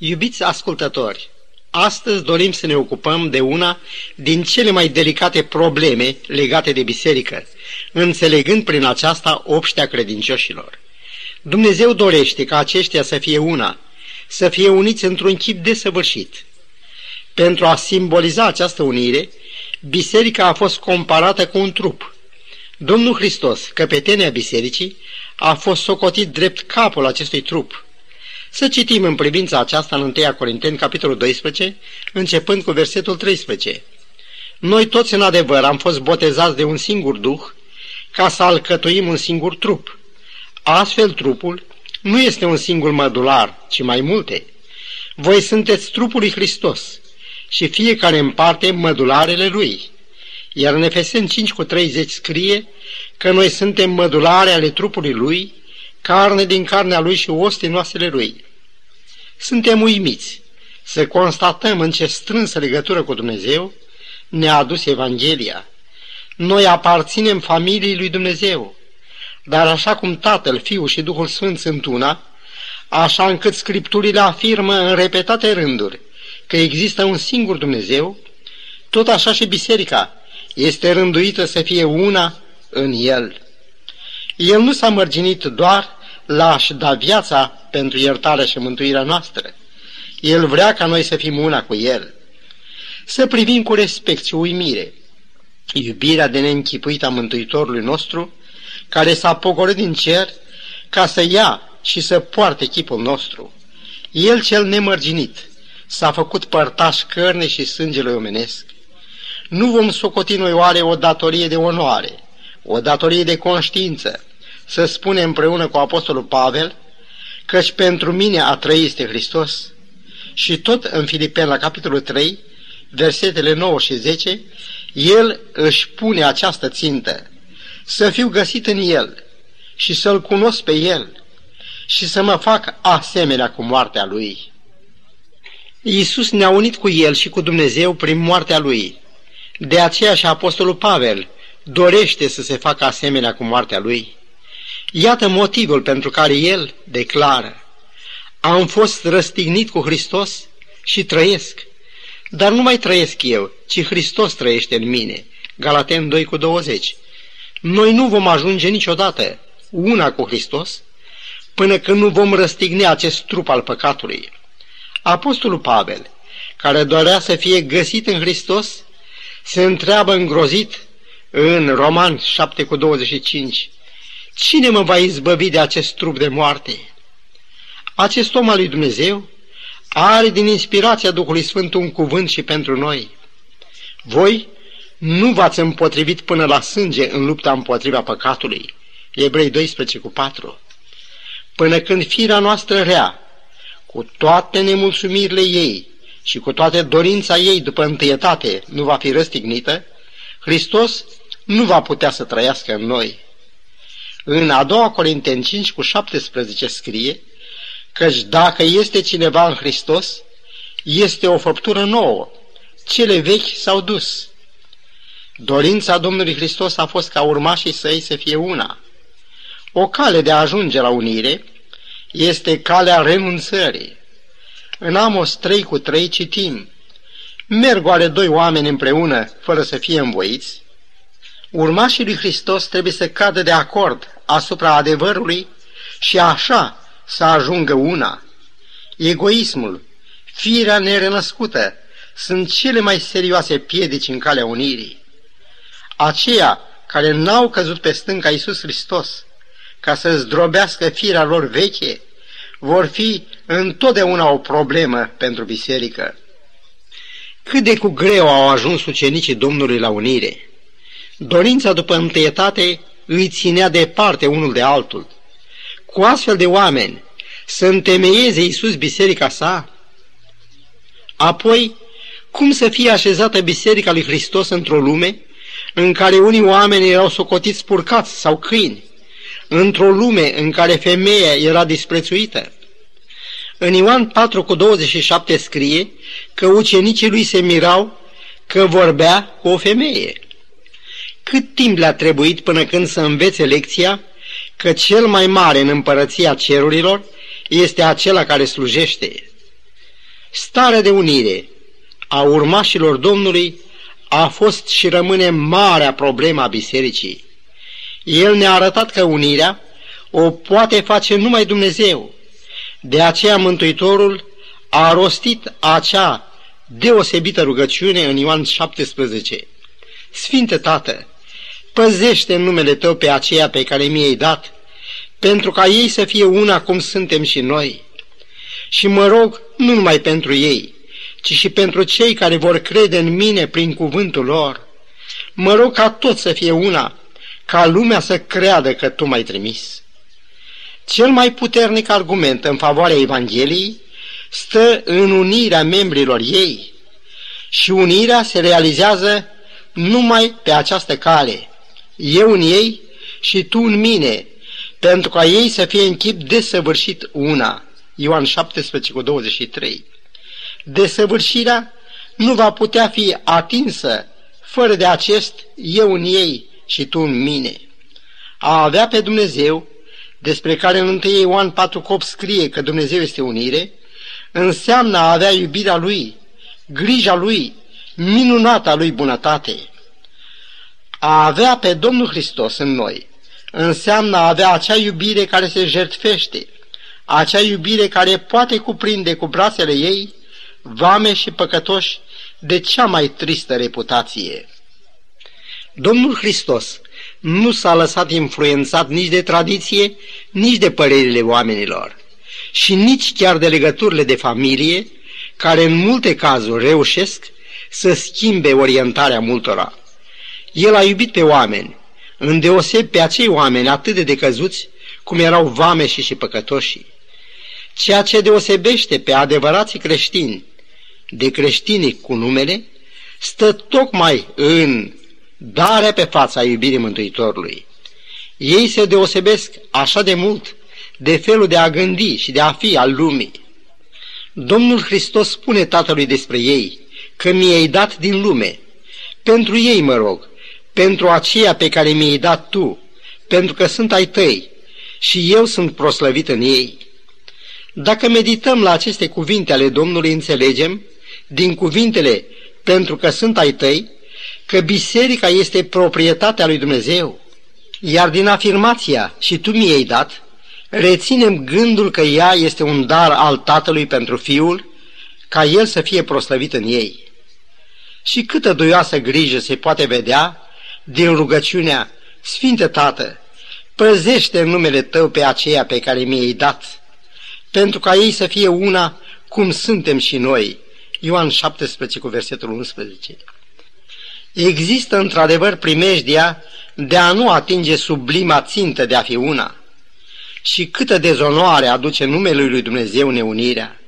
Iubiți ascultători, astăzi dorim să ne ocupăm de una din cele mai delicate probleme legate de biserică, înțelegând prin aceasta obștea credincioșilor. Dumnezeu dorește ca aceștia să fie una, să fie uniți într-un chip desăvârșit. Pentru a simboliza această unire, biserica a fost comparată cu un trup. Domnul Hristos, căpetenia bisericii, a fost socotit drept capul acestui trup – să citim în privința aceasta în 1 Corinteni, capitolul 12, începând cu versetul 13. Noi toți în adevăr am fost botezați de un singur duh, ca să alcătuim un singur trup. Astfel trupul nu este un singur mădular, ci mai multe. Voi sunteți trupul lui Hristos și fiecare în parte mădularele lui. Iar în Efeseni 5 cu 30 scrie că noi suntem mădulare ale trupului lui, carne din carnea lui și os din oasele lui. Suntem uimiți să constatăm în ce strânsă legătură cu Dumnezeu ne-a adus Evanghelia. Noi aparținem familiei lui Dumnezeu, dar așa cum Tatăl, Fiul și Duhul Sfânt sunt una, așa încât Scripturile afirmă în repetate rânduri că există un singur Dumnezeu, tot așa și biserica este rânduită să fie una în El. El nu s-a mărginit doar la a-și da viața pentru iertarea și mântuirea noastră. El vrea ca noi să fim una cu El. Să privim cu respect și uimire iubirea de neînchipuit a Mântuitorului nostru, care s-a pogorât din cer ca să ia și să poarte chipul nostru. El cel nemărginit s-a făcut părtaș cărne și sângele omenesc. Nu vom socoti noi oare o datorie de onoare, o datorie de conștiință, să spune împreună cu Apostolul Pavel, căci pentru mine a trăi este Hristos. Și tot în Filipeni, la capitolul 3, versetele 9 și 10, el își pune această țintă, să fiu găsit în el și să-l cunosc pe el și să mă fac asemenea cu moartea lui. Iisus ne-a unit cu el și cu Dumnezeu prin moartea lui. De aceea și Apostolul Pavel dorește să se facă asemenea cu moartea lui. Iată motivul pentru care el declară, am fost răstignit cu Hristos și trăiesc. Dar nu mai trăiesc eu, ci Hristos trăiește în mine. Galaten 2 cu 20. Noi nu vom ajunge niciodată una cu Hristos până când nu vom răstigni acest trup al păcatului. Apostolul Pavel, care dorea să fie găsit în Hristos, se întreabă îngrozit în Roman 7 cu 25. Cine mă va izbăvi de acest trup de moarte? Acest om al lui Dumnezeu are din inspirația Duhului Sfânt un cuvânt și pentru noi. Voi nu v-ați împotrivit până la sânge în lupta împotriva păcatului. Ebrei 12 cu 4. Până când firea noastră rea, cu toate nemulțumirile ei și cu toate dorința ei după întâietate, nu va fi răstignită, Hristos nu va putea să trăiască în noi. În a doua Corinteni 5 cu 17 scrie căci dacă este cineva în Hristos, este o făptură nouă. Cele vechi s-au dus. Dorința Domnului Hristos a fost ca urmașii săi să fie una. O cale de a ajunge la unire este calea renunțării. În Amos 3 cu 3 citim, Merg oare doi oameni împreună fără să fie învoiți? Urmașii lui Hristos trebuie să cadă de acord asupra adevărului și așa să ajungă una. Egoismul, firea nerenăscută, sunt cele mai serioase piedici în calea unirii. Aceia care n-au căzut pe stânca Iisus Hristos ca să zdrobească firea lor veche, vor fi întotdeauna o problemă pentru biserică. Cât de cu greu au ajuns ucenicii Domnului la unire. Dorința după întâietate îi ținea departe unul de altul. Cu astfel de oameni să întemeieze Iisus biserica sa? Apoi, cum să fie așezată biserica lui Hristos într-o lume în care unii oameni erau socotiți spurcați sau câini, într-o lume în care femeia era disprețuită? În Ioan 4 cu 27 scrie că ucenicii lui se mirau că vorbea cu o femeie. Cât timp le-a trebuit până când să învețe lecția că cel mai mare în împărăția cerurilor este acela care slujește. Starea de unire a urmașilor Domnului a fost și rămâne marea problemă a bisericii. El ne-a arătat că unirea o poate face numai Dumnezeu. De aceea Mântuitorul a rostit acea deosebită rugăciune în Ioan 17. Sfinte Tată, păzește în numele Tău pe aceea pe care mi-ai dat, pentru ca ei să fie una cum suntem și noi. Și mă rog nu numai pentru ei, ci și pentru cei care vor crede în mine prin cuvântul lor. Mă rog ca tot să fie una, ca lumea să creadă că Tu m-ai trimis. Cel mai puternic argument în favoarea Evangheliei stă în unirea membrilor ei și unirea se realizează numai pe această cale. Eu în ei și tu în mine, pentru ca ei să fie în chip desăvârșit una. Ioan 17 cu 23. Desăvârșirea nu va putea fi atinsă fără de acest eu în ei și tu în mine. A avea pe Dumnezeu, despre care în 1 Ioan 4 cop scrie că Dumnezeu este unire, înseamnă a avea iubirea Lui, grija Lui, minunata Lui bunătate. A avea pe Domnul Hristos în noi înseamnă a avea acea iubire care se jertfește, acea iubire care poate cuprinde cu brațele ei vame și păcătoși de cea mai tristă reputație. Domnul Hristos nu s-a lăsat influențat nici de tradiție, nici de părerile oamenilor și nici chiar de legăturile de familie, care în multe cazuri reușesc să schimbe orientarea multora. El a iubit pe oameni, îndeoseb pe acei oameni atât de decăzuți cum erau vame și și păcătoșii. Ceea ce deosebește pe adevărații creștini de creștinii cu numele stă tocmai în darea pe fața iubirii Mântuitorului. Ei se deosebesc așa de mult de felul de a gândi și de a fi al lumii. Domnul Hristos spune Tatălui despre ei că mi-ai dat din lume. Pentru ei mă rog, pentru aceea pe care mi-ai dat tu, pentru că sunt ai tăi și eu sunt proslăvit în ei. Dacă medităm la aceste cuvinte ale Domnului, înțelegem, din cuvintele pentru că sunt ai tăi, că biserica este proprietatea lui Dumnezeu. Iar din afirmația și tu mi-ai dat, reținem gândul că ea este un dar al Tatălui pentru Fiul, ca El să fie proslăvit în ei. Și câtă duioasă grijă se poate vedea din rugăciunea Sfinte Tată, păzește în numele Tău pe aceea pe care mi-ai dat, pentru ca ei să fie una cum suntem și noi. Ioan 17 cu versetul 11. Există într-adevăr primejdia de a nu atinge sublima țintă de a fi una – și câtă dezonoare aduce numele lui Dumnezeu neunirea.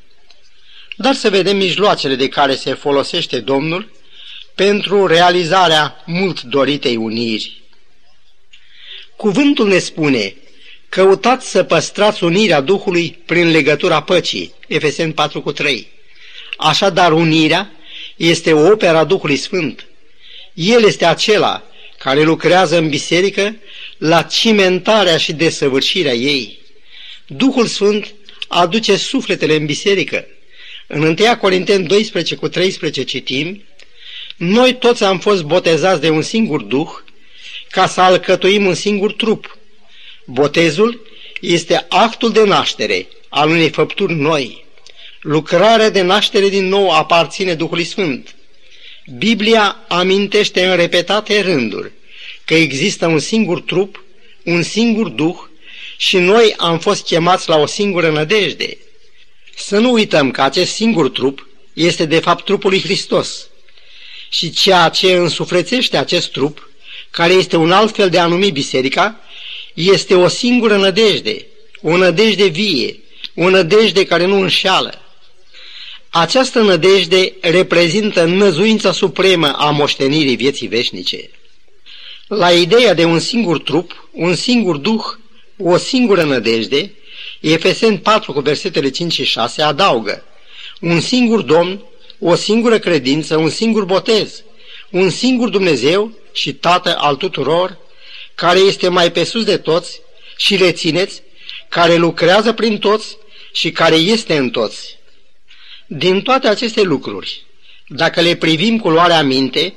Dar să vedem mijloacele de care se folosește Domnul pentru realizarea mult doritei uniri. Cuvântul ne spune, căutați să păstrați unirea Duhului prin legătura păcii, Efesen 4 cu 3. Așadar, unirea este o opera Duhului Sfânt. El este acela care lucrează în biserică la cimentarea și desăvârșirea ei. Duhul Sfânt aduce sufletele în biserică. În 1 Corinteni 12 cu 13 citim, Noi toți am fost botezați de un singur Duh, ca să alcătuim un singur trup. Botezul este actul de naștere al unei făpturi noi. Lucrarea de naștere din nou aparține Duhului Sfânt. Biblia amintește în repetate rânduri că există un singur trup, un singur duh și noi am fost chemați la o singură nădejde. Să nu uităm că acest singur trup este de fapt trupul lui Hristos. Și ceea ce însuflețește acest trup, care este un alt fel de a numi biserica, este o singură nădejde, o nădejde vie, o nădejde care nu înșeală. Această nădejde reprezintă năzuința supremă a moștenirii vieții veșnice. La ideea de un singur trup, un singur duh, o singură nădejde, Efesen 4 cu versetele 5 și 6 adaugă un singur Domn, o singură credință, un singur botez, un singur Dumnezeu și Tată al tuturor, care este mai pe sus de toți și rețineți, care lucrează prin toți și care este în toți. Din toate aceste lucruri, dacă le privim cu luarea minte,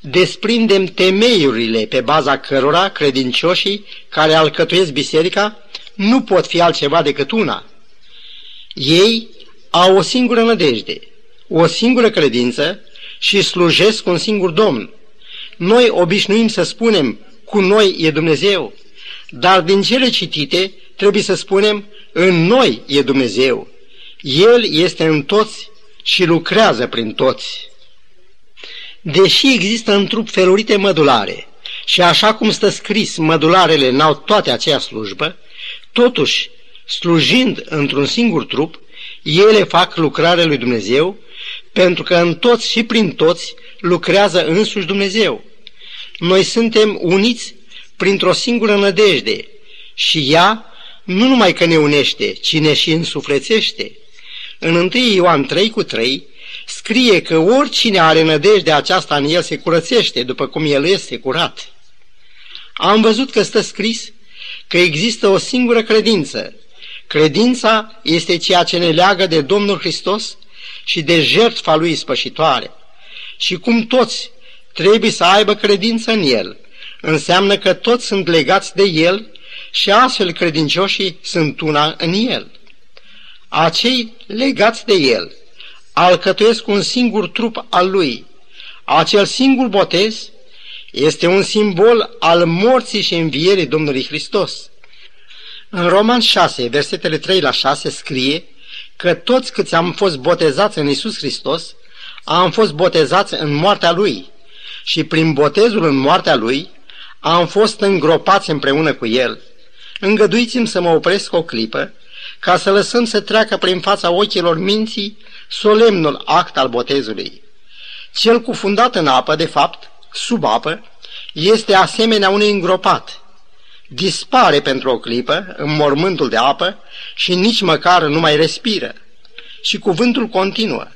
desprindem temeiurile pe baza cărora credincioșii care alcătuiesc biserica nu pot fi altceva decât una. Ei au o singură nădejde, o singură credință și slujesc un singur Domn. Noi obișnuim să spunem, cu noi e Dumnezeu, dar din cele citite trebuie să spunem, în noi e Dumnezeu. El este în toți și lucrează prin toți. Deși există în trup felurite mădulare și așa cum stă scris, mădularele n-au toate aceea slujbă, totuși, slujind într-un singur trup, ele fac lucrarea lui Dumnezeu, pentru că în toți și prin toți lucrează însuși Dumnezeu. Noi suntem uniți printr-o singură nădejde și ea nu numai că ne unește, ci ne și însuflețește. În 1 Ioan 3 cu 3 scrie că oricine are nădejde aceasta în el se curățește, după cum el este curat. Am văzut că stă scris că există o singură credință. Credința este ceea ce ne leagă de Domnul Hristos și de jertfa lui spășitoare. Și cum toți trebuie să aibă credință în El, înseamnă că toți sunt legați de El și astfel credincioșii sunt una în El. Acei legați de El alcătuiesc un singur trup al Lui. Acel singur botez este un simbol al morții și învierii Domnului Hristos. În Roman 6, versetele 3 la 6 scrie că toți câți am fost botezați în Isus Hristos, am fost botezați în moartea Lui și prin botezul în moartea Lui am fost îngropați împreună cu El. Îngăduiți-mi să mă opresc o clipă ca să lăsăm să treacă prin fața ochilor minții solemnul act al botezului. Cel cufundat în apă, de fapt, sub apă, este asemenea unui îngropat. Dispare pentru o clipă în mormântul de apă și nici măcar nu mai respiră. Și cuvântul continuă.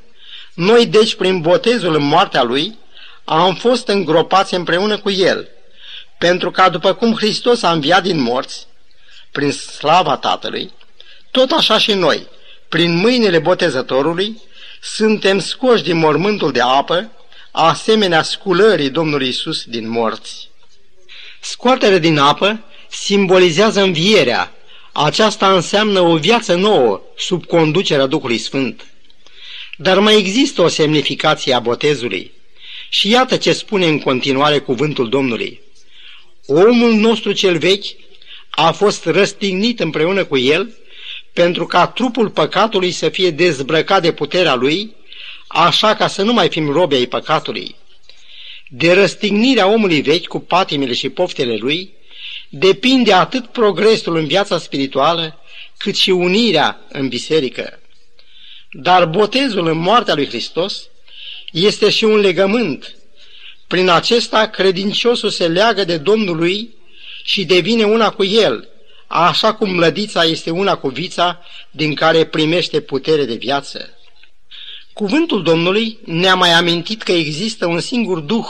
Noi, deci, prin botezul în moartea lui, am fost îngropați împreună cu el, pentru ca după cum Hristos a înviat din morți, prin slava Tatălui, tot așa și noi, prin mâinile botezătorului, suntem scoși din mormântul de apă, asemenea sculării Domnului Isus din morți. Scoaterea din apă simbolizează învierea. Aceasta înseamnă o viață nouă sub conducerea Duhului Sfânt. Dar mai există o semnificație a botezului. Și iată ce spune în continuare cuvântul Domnului. Omul nostru cel vechi a fost răstignit împreună cu el pentru ca trupul păcatului să fie dezbrăcat de puterea lui, așa ca să nu mai fim robe ai păcatului. De răstignirea omului vechi cu patimile și poftele lui, depinde atât progresul în viața spirituală, cât și unirea în biserică. Dar botezul în moartea lui Hristos este și un legământ. Prin acesta credinciosul se leagă de Domnul lui și devine una cu el, așa cum mlădița este una cu vița din care primește putere de viață. Cuvântul Domnului ne-a mai amintit că există un singur Duh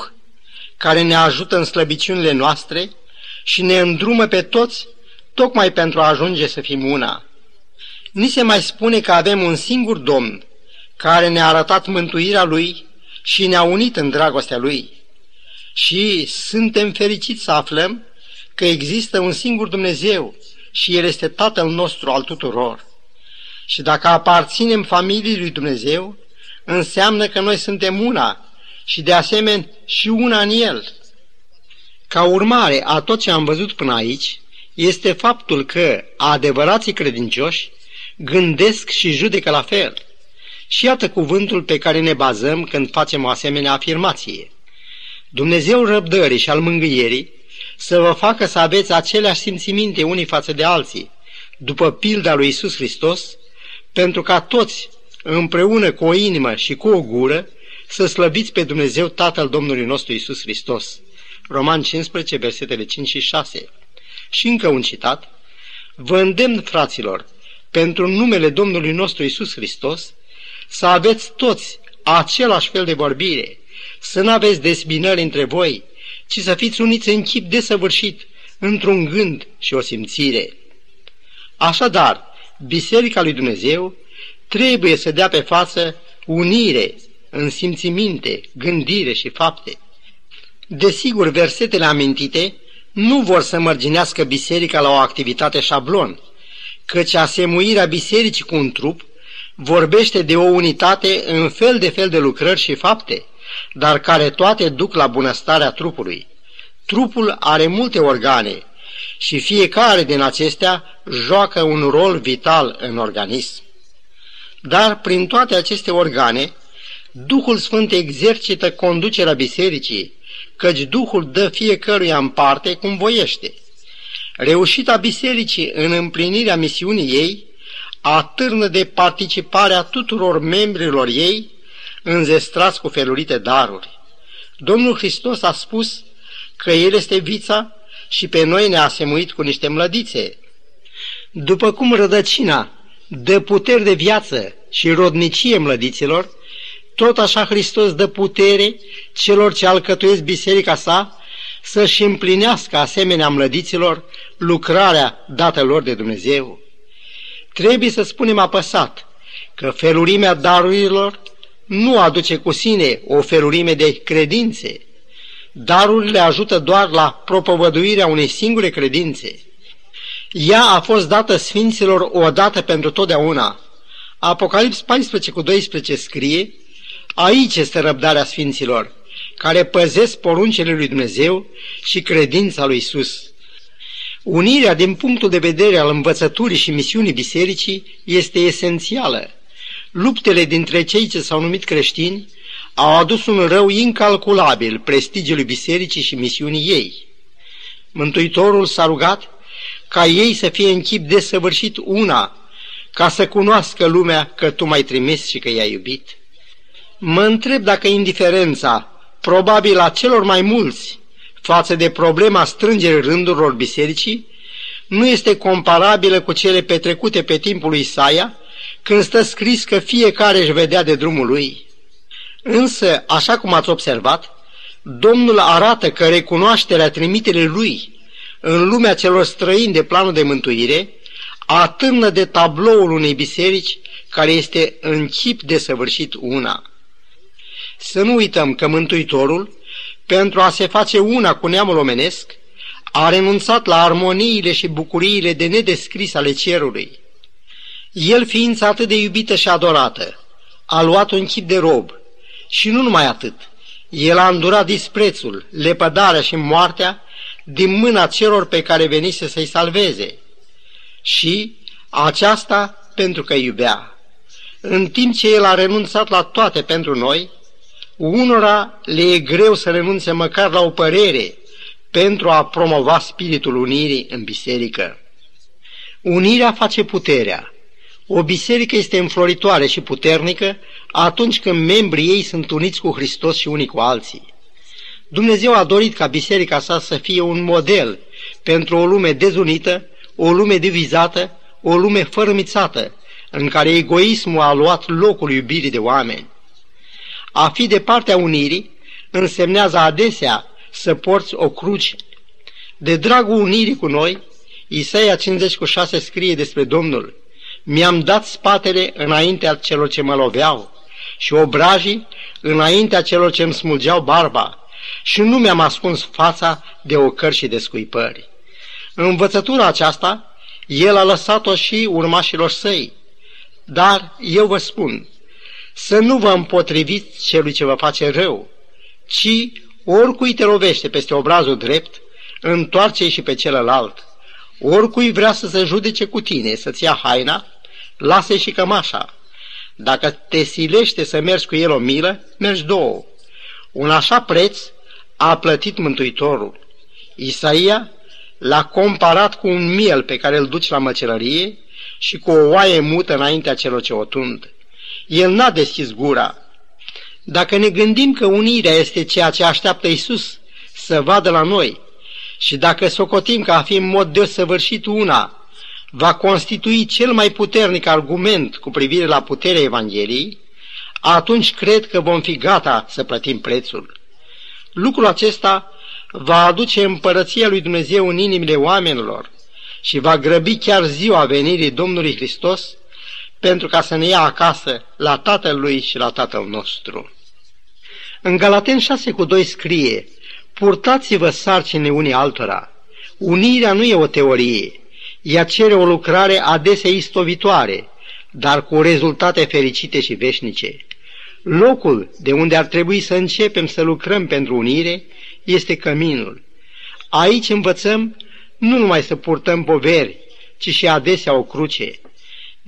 care ne ajută în slăbiciunile noastre și ne îndrumă pe toți tocmai pentru a ajunge să fim una. Ni se mai spune că avem un singur Domn care ne-a arătat mântuirea Lui și ne-a unit în dragostea Lui. Și suntem fericiți să aflăm că există un singur Dumnezeu și El este Tatăl nostru al tuturor. Și dacă aparținem familiei lui Dumnezeu, înseamnă că noi suntem una și de asemenea și una în El. Ca urmare a tot ce am văzut până aici, este faptul că adevărații credincioși gândesc și judecă la fel. Și iată cuvântul pe care ne bazăm când facem o asemenea afirmație. Dumnezeu răbdării și al mângâierii să vă facă să aveți aceleași simțiminte unii față de alții, după pilda lui Isus Hristos, pentru ca toți, împreună cu o inimă și cu o gură, să slăbiți pe Dumnezeu Tatăl Domnului nostru Isus Hristos. Roman 15, versetele 5 și 6. Și încă un citat. Vă îndemn, fraților, pentru numele Domnului nostru Isus Hristos, să aveți toți același fel de vorbire, să nu aveți desbinări între voi, ci să fiți uniți în chip desăvârșit, într-un gând și o simțire. Așadar, Biserica lui Dumnezeu trebuie să dea pe față unire în simțiminte, gândire și fapte. Desigur, versetele amintite nu vor să mărginească biserica la o activitate șablon, căci asemuirea bisericii cu un trup vorbește de o unitate în fel de fel de lucrări și fapte, dar care toate duc la bunăstarea trupului. Trupul are multe organe și fiecare din acestea joacă un rol vital în organism. Dar prin toate aceste organe, Duhul Sfânt exercită conducerea bisericii, căci Duhul dă fiecăruia în parte cum voiește. Reușita bisericii în împlinirea misiunii ei atârnă de participarea tuturor membrilor ei înzestrați cu felurite daruri. Domnul Hristos a spus că El este vița și pe noi ne-a asemuit cu niște mlădițe. După cum rădăcina dă puteri de viață și rodnicie mlădiților, tot așa Hristos dă putere celor ce alcătuiesc biserica sa să-și împlinească asemenea mlădiților lucrarea dată lor de Dumnezeu. Trebuie să spunem apăsat că felurimea darurilor nu aduce cu sine o felurime de credințe. Darurile ajută doar la propovăduirea unei singure credințe. Ea a fost dată sfinților odată pentru totdeauna. Apocalips 14 cu 12 scrie, Aici este răbdarea sfinților, care păzesc poruncele lui Dumnezeu și credința lui Isus. Unirea din punctul de vedere al învățăturii și misiunii bisericii este esențială. Luptele dintre cei ce s-au numit creștini au adus un rău incalculabil prestigiului bisericii și misiunii ei. Mântuitorul s-a rugat ca ei să fie în chip desăvârșit una, ca să cunoască lumea că tu m-ai trimis și că i-ai iubit. Mă întreb dacă indiferența, probabil a celor mai mulți, față de problema strângerii rândurilor bisericii, nu este comparabilă cu cele petrecute pe timpul lui Isaia, când stă scris că fiecare își vedea de drumul lui. Însă, așa cum ați observat, Domnul arată că recunoașterea trimiterii lui în lumea celor străini de planul de mântuire atârnă de tabloul unei biserici care este în chip de săvârșit una. Să nu uităm că Mântuitorul, pentru a se face una cu neamul omenesc, a renunțat la armoniile și bucuriile de nedescris ale cerului. El, ființa atât de iubită și adorată, a luat un chip de rob și nu numai atât, el a îndurat disprețul, lepădarea și moartea din mâna celor pe care venise să-i salveze. Și aceasta pentru că iubea. În timp ce el a renunțat la toate pentru noi, Unora le e greu să renunțe măcar la o părere pentru a promova spiritul unirii în biserică. Unirea face puterea. O biserică este înfloritoare și puternică atunci când membrii ei sunt uniți cu Hristos și unii cu alții. Dumnezeu a dorit ca biserica sa să fie un model pentru o lume dezunită, o lume divizată, o lume fărâmițată, în care egoismul a luat locul iubirii de oameni. A fi de partea unirii însemnează adesea să porți o cruce. De dragul unirii cu noi, Isaia 50 cu 6 scrie despre Domnul, Mi-am dat spatele înaintea celor ce mă loveau și obrajii înaintea celor ce îmi smulgeau barba și nu mi-am ascuns fața de ocări și de scuipări. Învățătura aceasta, el a lăsat-o și urmașilor săi. Dar eu vă spun, să nu vă împotriviți celui ce vă face rău, ci oricui te lovește peste obrazul drept, întoarce și pe celălalt. Oricui vrea să se judece cu tine, să-ți ia haina, lasă și cămașa. Dacă te silește să mergi cu el o milă, mergi două. Un așa preț a plătit Mântuitorul. Isaia l-a comparat cu un miel pe care îl duci la măcelărie și cu o oaie mută înaintea celor ce o tund. El n-a deschis gura. Dacă ne gândim că unirea este ceea ce așteaptă Isus să vadă la noi și dacă socotim că a fi în mod desăvârșit una va constitui cel mai puternic argument cu privire la puterea Evangheliei, atunci cred că vom fi gata să plătim prețul. Lucrul acesta va aduce împărăția lui Dumnezeu în inimile oamenilor și va grăbi chiar ziua venirii Domnului Hristos pentru ca să ne ia acasă la Tatăl Lui și la Tatăl nostru. În Galaten 6 cu 2 scrie, Purtați-vă sarcini unii altora. Unirea nu e o teorie, ea cere o lucrare adesea istovitoare, dar cu rezultate fericite și veșnice. Locul de unde ar trebui să începem să lucrăm pentru unire este căminul. Aici învățăm nu numai să purtăm poveri, ci și adesea o cruce.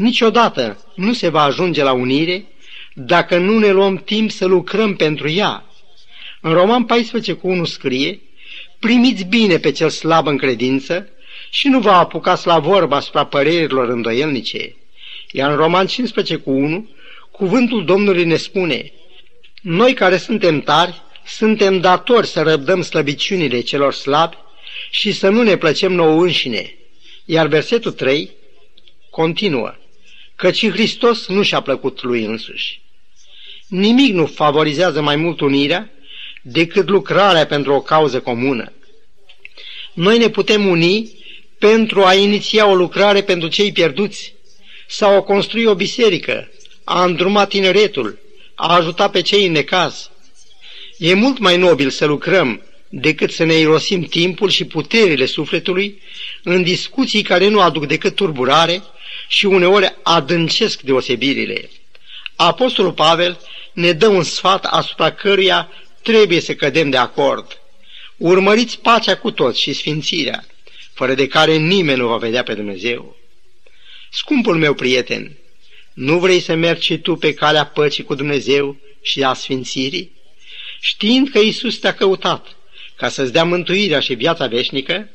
Niciodată nu se va ajunge la unire dacă nu ne luăm timp să lucrăm pentru ea. În Roman 14 cu 1 scrie, primiți bine pe cel slab în credință și nu vă apucați la vorba asupra părerilor îndoielnice. Iar în Roman 15 cu 1, cuvântul Domnului ne spune, noi care suntem tari, suntem datori să răbdăm slăbiciunile celor slabi și să nu ne plăcem nouă înșine. Iar versetul 3 continuă, căci Hristos nu și-a plăcut lui însuși. Nimic nu favorizează mai mult unirea decât lucrarea pentru o cauză comună. Noi ne putem uni pentru a iniția o lucrare pentru cei pierduți sau a construi o biserică, a îndruma tineretul, a ajuta pe cei în necaz. E mult mai nobil să lucrăm decât să ne irosim timpul și puterile sufletului în discuții care nu aduc decât turburare și uneori adâncesc deosebirile. Apostolul Pavel ne dă un sfat asupra căruia trebuie să cădem de acord. Urmăriți pacea cu toți și sfințirea, fără de care nimeni nu va vedea pe Dumnezeu. Scumpul meu prieten, nu vrei să mergi și tu pe calea păcii cu Dumnezeu și a sfințirii? Știind că Isus te-a căutat ca să-ți dea mântuirea și viața veșnică,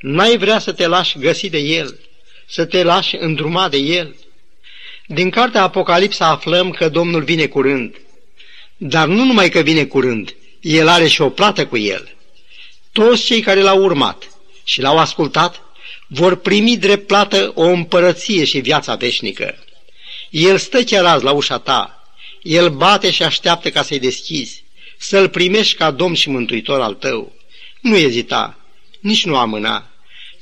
n-ai vrea să te lași găsi de El, să te lași îndruma de El. Din cartea Apocalipsa aflăm că Domnul vine curând, dar nu numai că vine curând, El are și o plată cu El. Toți cei care l-au urmat și l-au ascultat vor primi drept plată o împărăție și viața veșnică. El stă chiar azi la ușa ta, El bate și așteaptă ca să-i deschizi, să-L primești ca Domn și Mântuitor al tău. Nu ezita, nici nu amâna.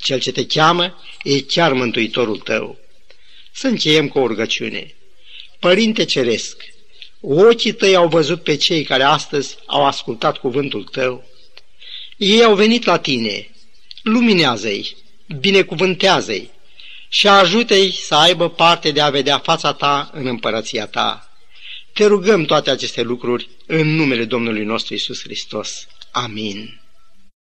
Cel ce te cheamă e chiar Mântuitorul tău. Să încheiem cu o rugăciune. Părinte Ceresc, ochii tăi au văzut pe cei care astăzi au ascultat cuvântul tău. Ei au venit la tine, luminează-i, binecuvântează-i și ajută-i să aibă parte de a vedea fața ta în împărăția ta. Te rugăm toate aceste lucruri în numele Domnului nostru Isus Hristos. Amin.